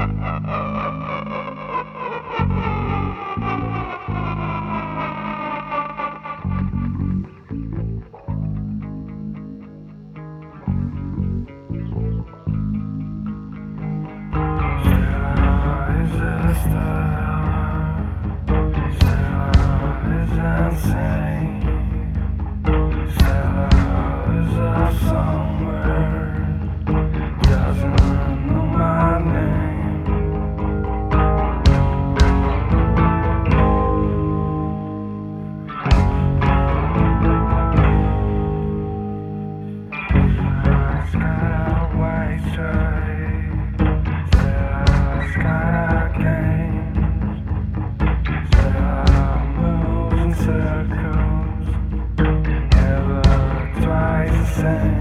Uh-uh-uh-uh-uh. friend.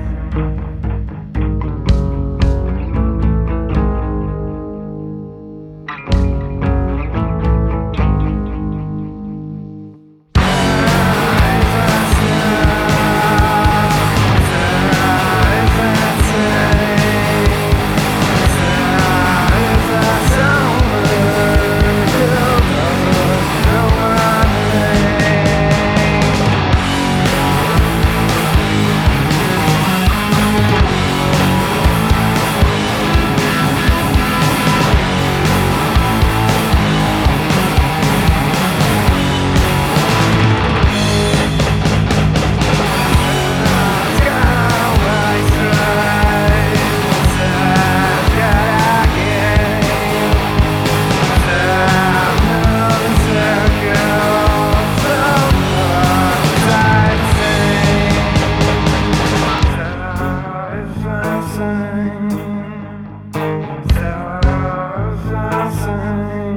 time.